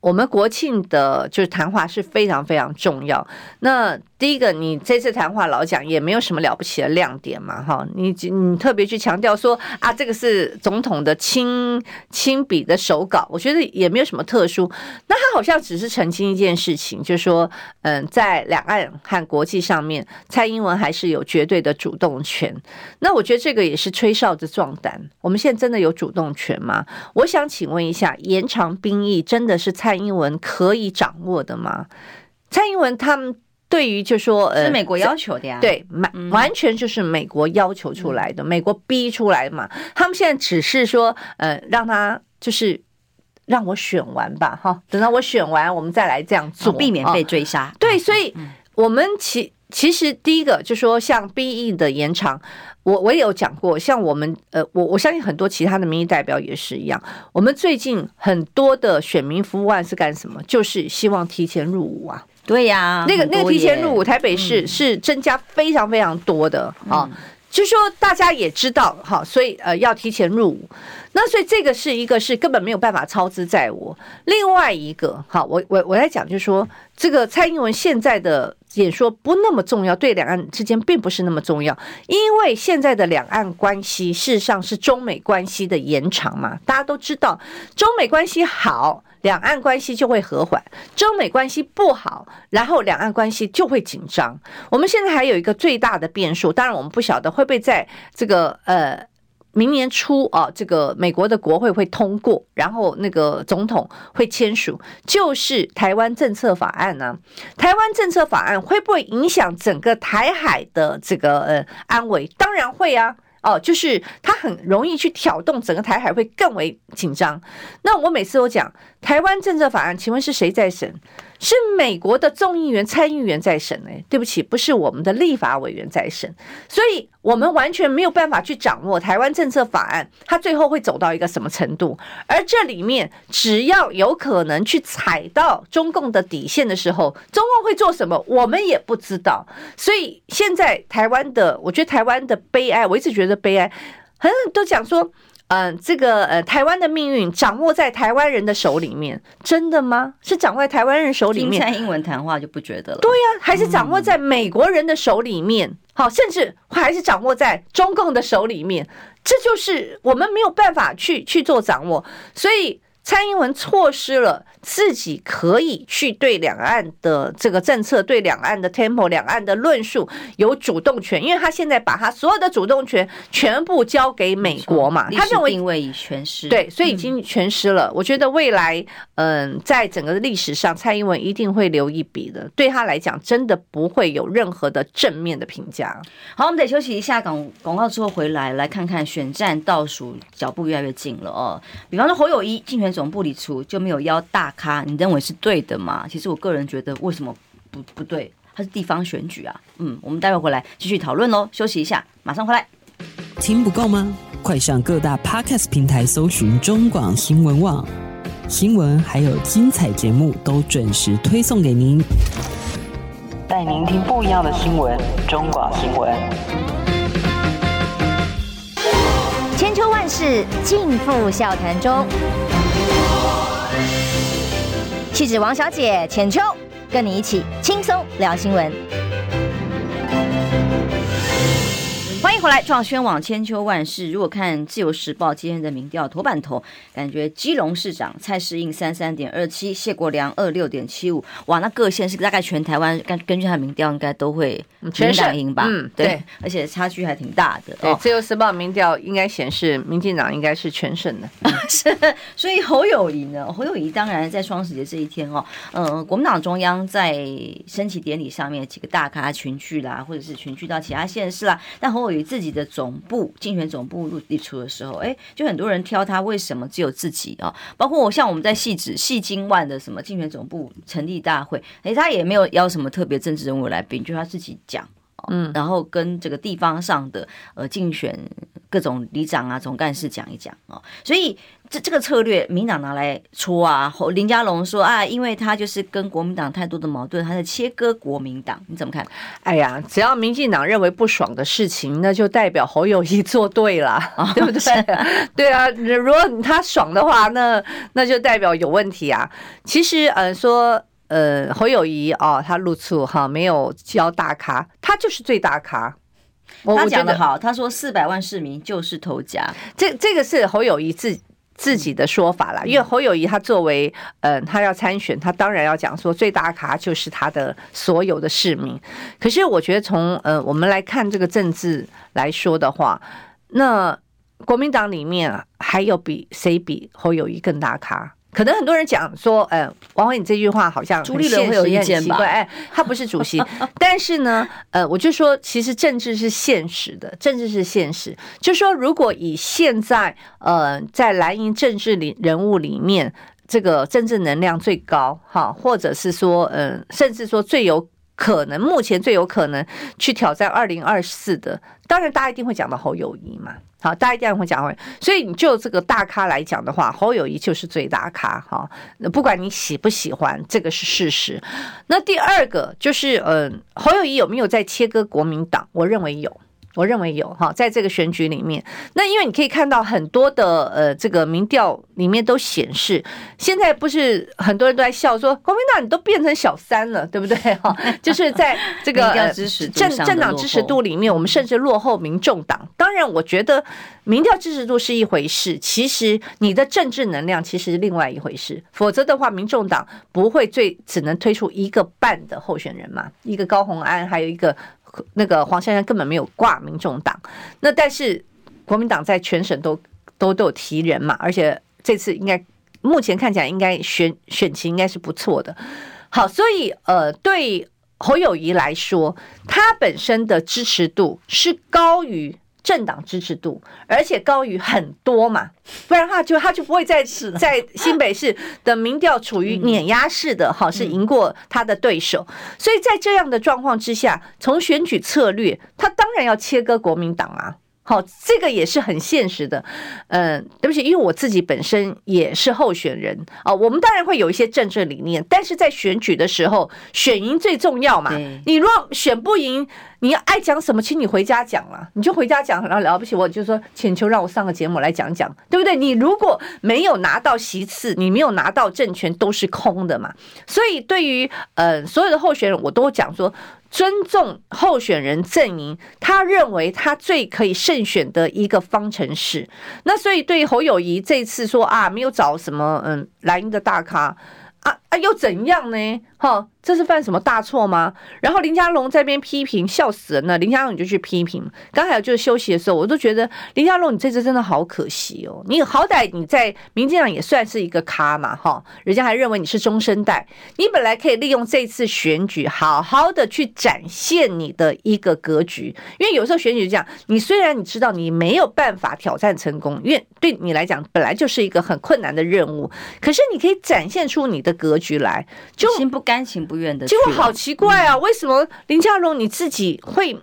我们国庆的就是谈话是非常非常重要。那第一个，你这次谈话老讲也没有什么了不起的亮点嘛，哈，你你特别去强调说啊，这个是总统的亲亲笔的手稿，我觉得也没有什么特殊。那他好像只是澄清一件事情，就是说，嗯，在两岸和国际上面，蔡英文还是有绝对的主动权。那我觉得这个也是吹哨子壮胆。我们现在真的有主动权吗？我想请问一下，延长兵役真的是蔡英文可以掌握的吗？蔡英文他们。对于就说呃，是美国要求的呀，对，完完全就是美国要求出来的，美国逼出来的嘛。他们现在只是说，呃，让他就是让我选完吧，哈，等到我选完，我们再来这样做，避免被追杀。对，所以我们其其实第一个就说，像 BE 的延长，我我也有讲过，像我们呃，我我相信很多其他的民意代表也是一样。我们最近很多的选民服务案是干什么？就是希望提前入伍啊。对呀，那个那个提前入伍，台北市是增加非常非常多的啊，就说大家也知道哈，所以呃要提前入伍，那所以这个是一个是根本没有办法操之在我。另外一个哈，我我我来讲，就是说这个蔡英文现在的演说不那么重要，对两岸之间并不是那么重要，因为现在的两岸关系事实上是中美关系的延长嘛，大家都知道中美关系好。两岸关系就会和缓，中美关系不好，然后两岸关系就会紧张。我们现在还有一个最大的变数，当然我们不晓得会不会在这个呃明年初啊，这个美国的国会会通过，然后那个总统会签署，就是台湾政策法案呢、台湾政策法案会不会影响整个台海的这个呃安危？当然会啊。哦，就是它很容易去挑动整个台海会更为紧张。那我每次都讲台湾政策法案，请问是谁在审？是美国的众议员、参议员在审哎，对不起，不是我们的立法委员在审，所以我们完全没有办法去掌握台湾政策法案它最后会走到一个什么程度。而这里面只要有可能去踩到中共的底线的时候，中共会做什么，我们也不知道。所以现在台湾的，我觉得台湾的悲哀，我一直觉得悲哀，很多人都讲说。嗯，这个呃，台湾的命运掌握在台湾人的手里面，真的吗？是掌握在台湾人手里面？听蔡英文谈话就不觉得了。对呀、啊，还是掌握在美国人的手里面？好、嗯，甚至还是掌握在中共的手里面？这就是我们没有办法去去做掌握，所以。蔡英文错失了自己可以去对两岸的这个政策、对两岸的 tempo、两岸的论述有主动权，因为他现在把他所有的主动权全部交给美国嘛，他认为定位已全失，对，所以已经全失了。我觉得未来，嗯，在整个历史上，蔡英文一定会留一笔的，对他来讲，真的不会有任何的正面的评价。好，我们得休息一下，广广告之后回来，来看看选战倒数脚步越来越近了哦。比方说侯友谊竞选。总部里出就没有邀大咖，你认为是对的吗？其实我个人觉得，为什么不不对？它是地方选举啊。嗯，我们待会回来继续讨论喽。休息一下，马上回来。听不够吗？快上各大 Podcast 平台搜寻中广新闻网新闻，还有精彩节目都准时推送给您，带您听不一样的新闻。中广新闻。千秋万世尽付笑谈中。气质王小姐浅秋，跟你一起轻松聊新闻。迎回来，创宣网千秋万世。如果看自由时报今天的民调头版头，感觉基隆市长蔡适应三三点二七，谢国良二六点七五。哇，那各县是大概全台湾根根据他的民调，应该都会全党赢吧？嗯，对，对，而且差距还挺大的。对，自由时报民调应该显示民进党应该是全胜的。是，所以侯友谊呢？侯友谊当然在双十节这一天哦，呃，国民党中央在升旗典礼上面几个大咖群聚啦，或者是群聚到其他县市啦，但侯友宜。自己的总部竞选总部入立出的时候，哎，就很多人挑他，为什么只有自己啊？包括我像我们在戏子戏精万的什么竞选总部成立大会，哎，他也没有邀什么特别政治人物来宾，就他自己讲，嗯，然后跟这个地方上的呃竞选各种里长啊、总干事讲一讲哦，所以。这这个策略，民党拿来戳啊！林佳龙说啊，因为他就是跟国民党太多的矛盾，他在切割国民党，你怎么看？哎呀，只要民进党认为不爽的事情，那就代表侯友谊做对了，哦、对不对？对啊，如果他爽的话，那那就代表有问题啊。其实，呃，说呃侯友谊哦，他露出哈没有教大咖，他就是最大咖。他讲的好，他说四百万市民就是头家，这这个是侯友谊自己。自己的说法啦，因为侯友谊他作为呃，他要参选，他当然要讲说最大咖就是他的所有的市民。可是我觉得从呃我们来看这个政治来说的话，那国民党里面还有比谁比侯友谊更大咖？可能很多人讲说，呃，王惠，你这句话好像朱立伦会有意见吧？哎，他不是主席，但是呢，呃，我就说，其实政治是现实的，政治是现实。就说如果以现在，呃，在蓝营政治里人物里面，这个政治能量最高，哈，或者是说，嗯、呃，甚至说最有可能，目前最有可能去挑战二零二四的，当然大家一定会讲到侯友谊嘛。好，大家一定会讲，所以你就这个大咖来讲的话，侯友谊就是最大咖哈。那不管你喜不喜欢，这个是事实。那第二个就是，嗯，侯友谊有没有在切割国民党？我认为有。我认为有哈，在这个选举里面，那因为你可以看到很多的呃，这个民调里面都显示，现在不是很多人都在笑说，国民党你都变成小三了，对不对哈？就是在这个政政党支持度里面，我们甚至落后民众党。当然，我觉得民调支持度是一回事，其实你的政治能量其实是另外一回事。否则的话，民众党不会最只能推出一个半的候选人嘛，一个高红安，还有一个。那个黄珊珊根本没有挂民众党，那但是国民党在全省都都都有提人嘛，而且这次应该目前看起来应该选选情应该是不错的。好，所以呃，对侯友谊来说，他本身的支持度是高于。政党支持度，而且高于很多嘛，不然的话就他就不会在在新北市的民调处于碾压式的哈，是赢过他的对手，所以在这样的状况之下，从选举策略，他当然要切割国民党啊。好，这个也是很现实的，嗯，对不起，因为我自己本身也是候选人啊，我们当然会有一些政治理念，但是在选举的时候，选赢最重要嘛。你若选不赢，你要爱讲什么，请你回家讲了，你就回家讲，然后了不起，我就说请求让我上个节目来讲讲，对不对？你如果没有拿到席次，你没有拿到政权，都是空的嘛。所以对于呃所有的候选人，我都讲说。尊重候选人阵营，他认为他最可以胜选的一个方程式。那所以对侯友谊这次说啊，没有找什么嗯蓝营的大咖啊啊，又怎样呢？哈。这是犯什么大错吗？然后林佳龙在边批评，笑死人了。林佳龙你就去批评。刚才就是休息的时候，我都觉得林佳龙你这次真的好可惜哦。你好歹你在民进党也算是一个咖嘛，哈，人家还认为你是中生代。你本来可以利用这次选举，好好的去展现你的一个格局。因为有时候选举是这样，你虽然你知道你没有办法挑战成功，因为对你来讲本来就是一个很困难的任务，可是你可以展现出你的格局来，就心不甘情不愿的。结果好奇怪啊！为什么林佳荣你自己会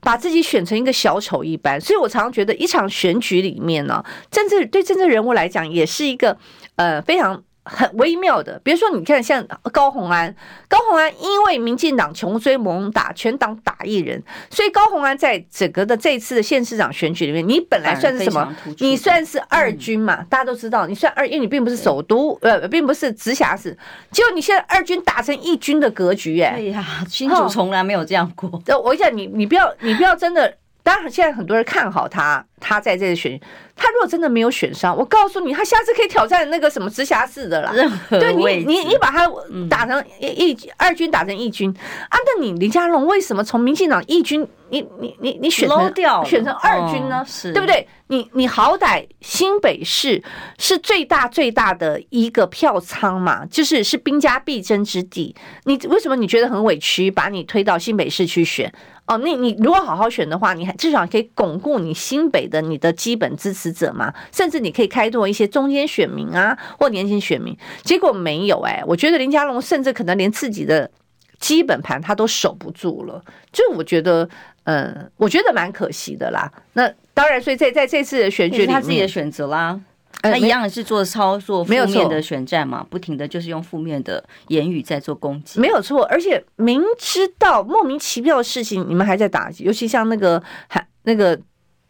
把自己选成一个小丑一般？所以我常常觉得，一场选举里面呢，政治对政治人物来讲，也是一个呃非常。很微妙的，比如说，你看像高虹安，高虹安因为民进党穷追猛打，全党打一人，所以高虹安在整个的这一次的县市长选举里面，你本来算是什么？你算是二军嘛？大家都知道，你算二，因为你并不是首都，呃，并不是直辖市，结果你现在二军打成一军的格局，哎，对呀，新竹从来没有这样过。我讲，你你不要，你不要真的。当然现在很多人看好他，他在这个选，他如果真的没有选上，我告诉你，他下次可以挑战那个什么直辖市的啦。对你，你你把他打成一一二军打成一军啊？那你林佳龙为什么从民进党一军？你你你你选成掉选成二军呢？哦、是对不对？你你好歹新北市是最大最大的一个票仓嘛，就是是兵家必争之地。你为什么你觉得很委屈，把你推到新北市去选？哦，那你如果好好选的话，你还至少可以巩固你新北的你的基本支持者嘛，甚至你可以开拓一些中间选民啊，或年轻选民。结果没有哎、欸，我觉得林佳龙甚至可能连自己的基本盘他都守不住了，就我觉得。嗯，我觉得蛮可惜的啦。那当然，所以在在这次的选举里面，他自己的选择啦，他一样是做操作负面的选战嘛，不停的就是用负面的言语在做攻击，没有错。而且明知道莫名其妙的事情，你们还在打击，尤其像那个还那个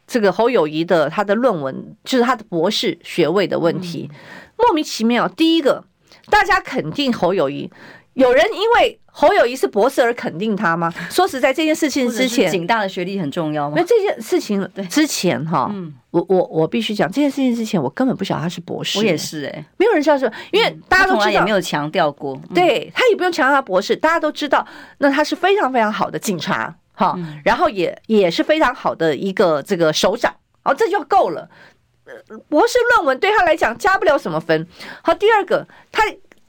这个侯友宜的他的论文，就是他的博士学位的问题，莫名其妙。第一个，大家肯定侯友宜。有人因为侯友谊是博士而肯定他吗？说实在，这件事情之前，警大的学历很重要吗？那这件事情之前哈，我我我必须讲这件事情之前，我根本不晓得他是博士。我也是哎，没有人知道说，因为大家都知道也没有强调过，对他也不用强调他博士，大家都知道，那他是非常非常好的警察哈，然后也也是非常好的一个这个首长，哦，这就够了。博士论文对他来讲加不了什么分。好，第二个他。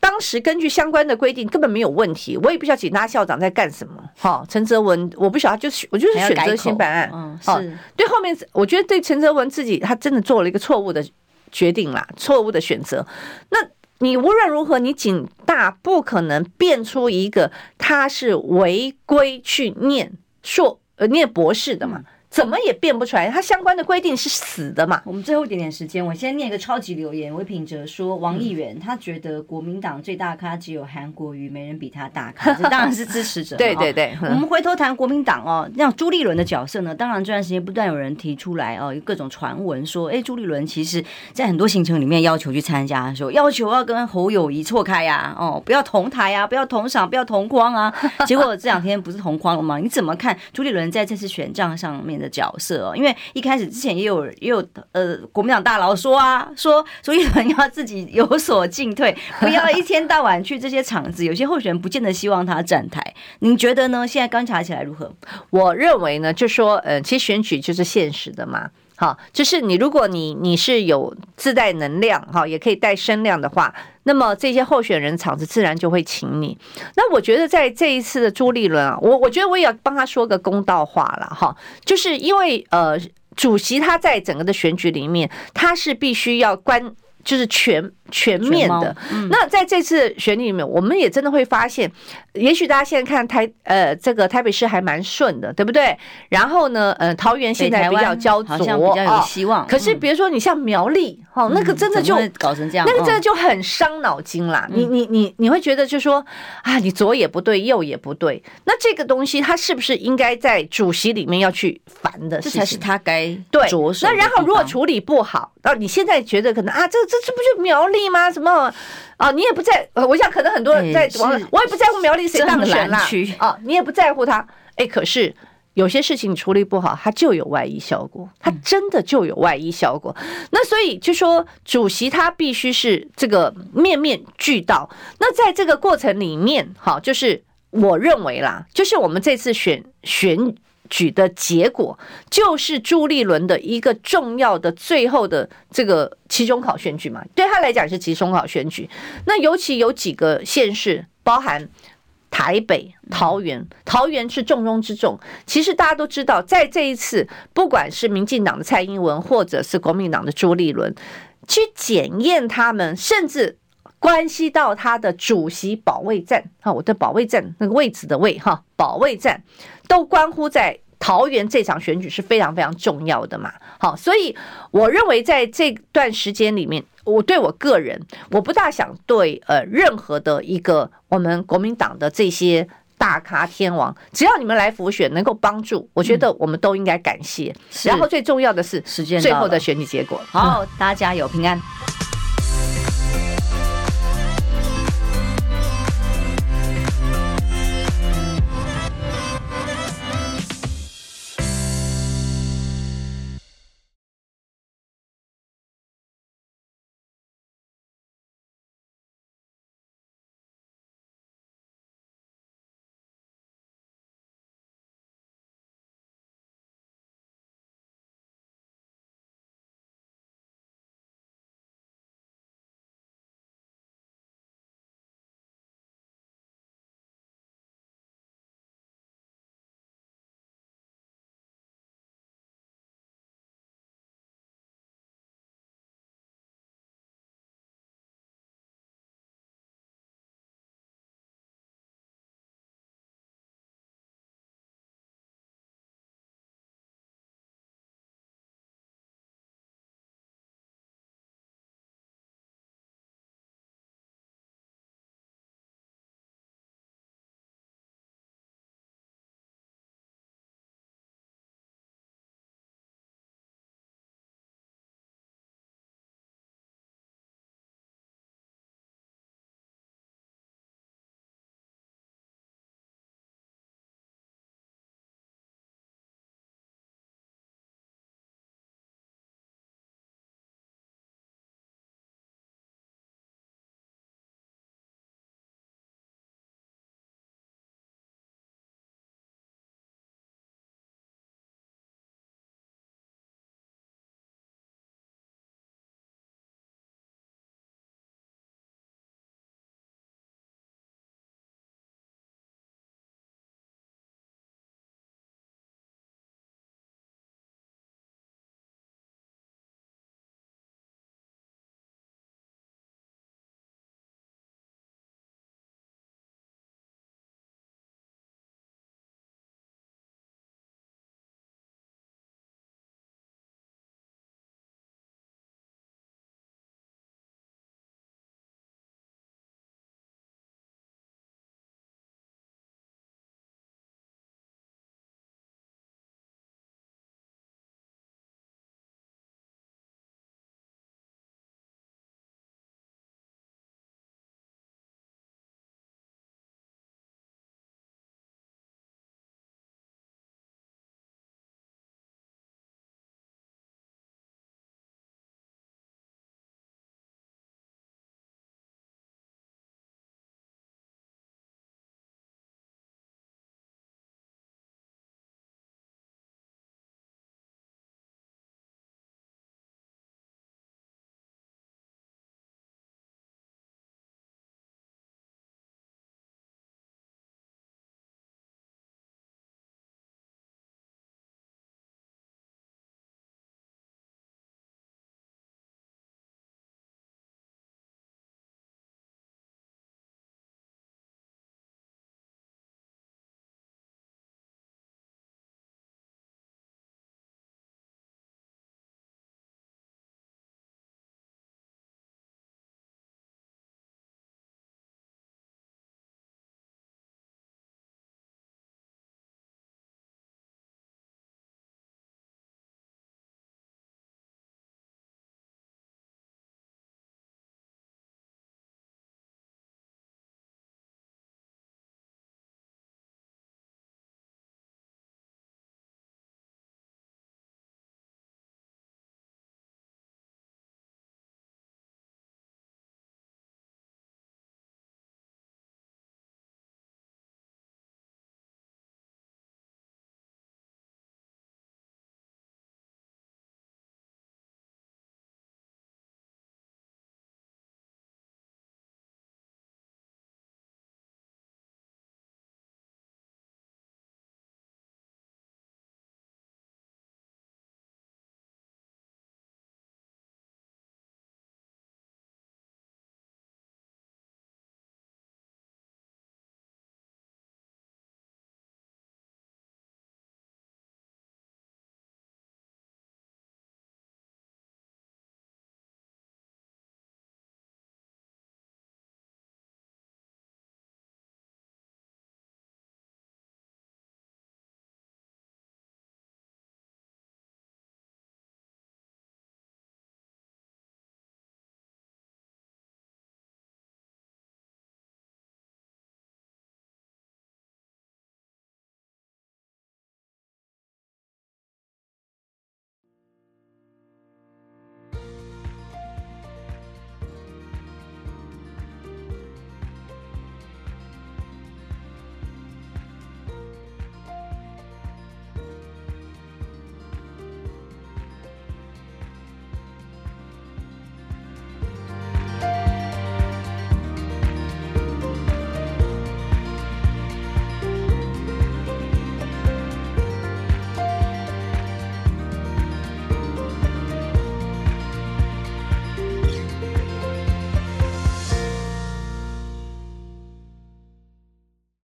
当时根据相关的规定根本没有问题，我也不晓得警大校长在干什么。哈，陈泽文我不晓得，就是我就是选择性办案。嗯，是对后面我觉得对陈泽文自己他真的做了一个错误的决定啦，错误的选择。那你无论如何，你警大不可能变出一个他是违规去念硕呃念博士的嘛。怎么也变不出来，它相关的规定是死的嘛？我们最后一点点时间，我先念一个超级留言。魏品哲说，王议员他觉得国民党最大咖只有韩国瑜，没人比他大咖，这当然是支持者。对对对，我们回头谈国民党哦，像朱立伦的角色呢？当然这段时间不断有人提出来哦，有各种传闻说，哎，朱立伦其实在很多行程里面要求去参加的时候，要求要跟侯友谊错开呀，哦，不要同台啊，不要同赏，不要同框啊。结果这两天不是同框了吗？你怎么看朱立伦在这次选战上面的角色哦，因为一开始之前也有也有呃国民党大佬说啊，说朱一伦要自己有所进退，不要一天到晚去这些场子。有些候选人不见得希望他站台，您觉得呢？现在观察起来如何？我认为呢，就说呃，其实选举就是现实的嘛。好，就是你，如果你你是有自带能量，哈，也可以带声量的话，那么这些候选人场子自然就会请你。那我觉得在这一次的朱立伦啊，我我觉得我也要帮他说个公道话了，哈，就是因为呃，主席他在整个的选举里面，他是必须要关，就是全。全面的，嗯、那在这次选举里面，我们也真的会发现，也许大家现在看台呃这个台北市还蛮顺的，对不对？然后呢，呃，桃园现在比较焦灼，好像比较有希望。可是比如说你像苗栗，哈、嗯，那个真的就搞成这样，那个真的就很伤脑筋啦。嗯、你你你你会觉得就说啊，你左也不对，右也不对。那这个东西，它是不是应该在主席里面要去烦的？这才是他该对着手。那然后如果处理不好，那，你现在觉得可能啊，这这这不就苗栗？吗？什么？啊，你也不在，我想可能很多人在网，我也不在乎苗栗谁当选啦。啊，你也不在乎他。哎，可是有些事情你处理不好，它就有外溢效果，它真的就有外溢效果。那所以就说，主席他必须是这个面面俱到。那在这个过程里面，哈，就是我认为啦，就是我们这次选选。举的结果就是朱立伦的一个重要的最后的这个期中考选举嘛，对他来讲是期中考选举。那尤其有几个县市，包含台北、桃园，桃园是重中之重。其实大家都知道，在这一次，不管是民进党的蔡英文，或者是国民党的朱立伦，去检验他们，甚至关系到他的主席保卫战啊，我的保卫战那个位置的位哈，保卫战。都关乎在桃园这场选举是非常非常重要的嘛，好，所以我认为在这段时间里面，我对我个人，我不大想对呃任何的一个我们国民党的这些大咖天王，只要你们来辅选能够帮助，我觉得我们都应该感谢。然后最重要的是时间最后的选举结果，好，大家加油，平安。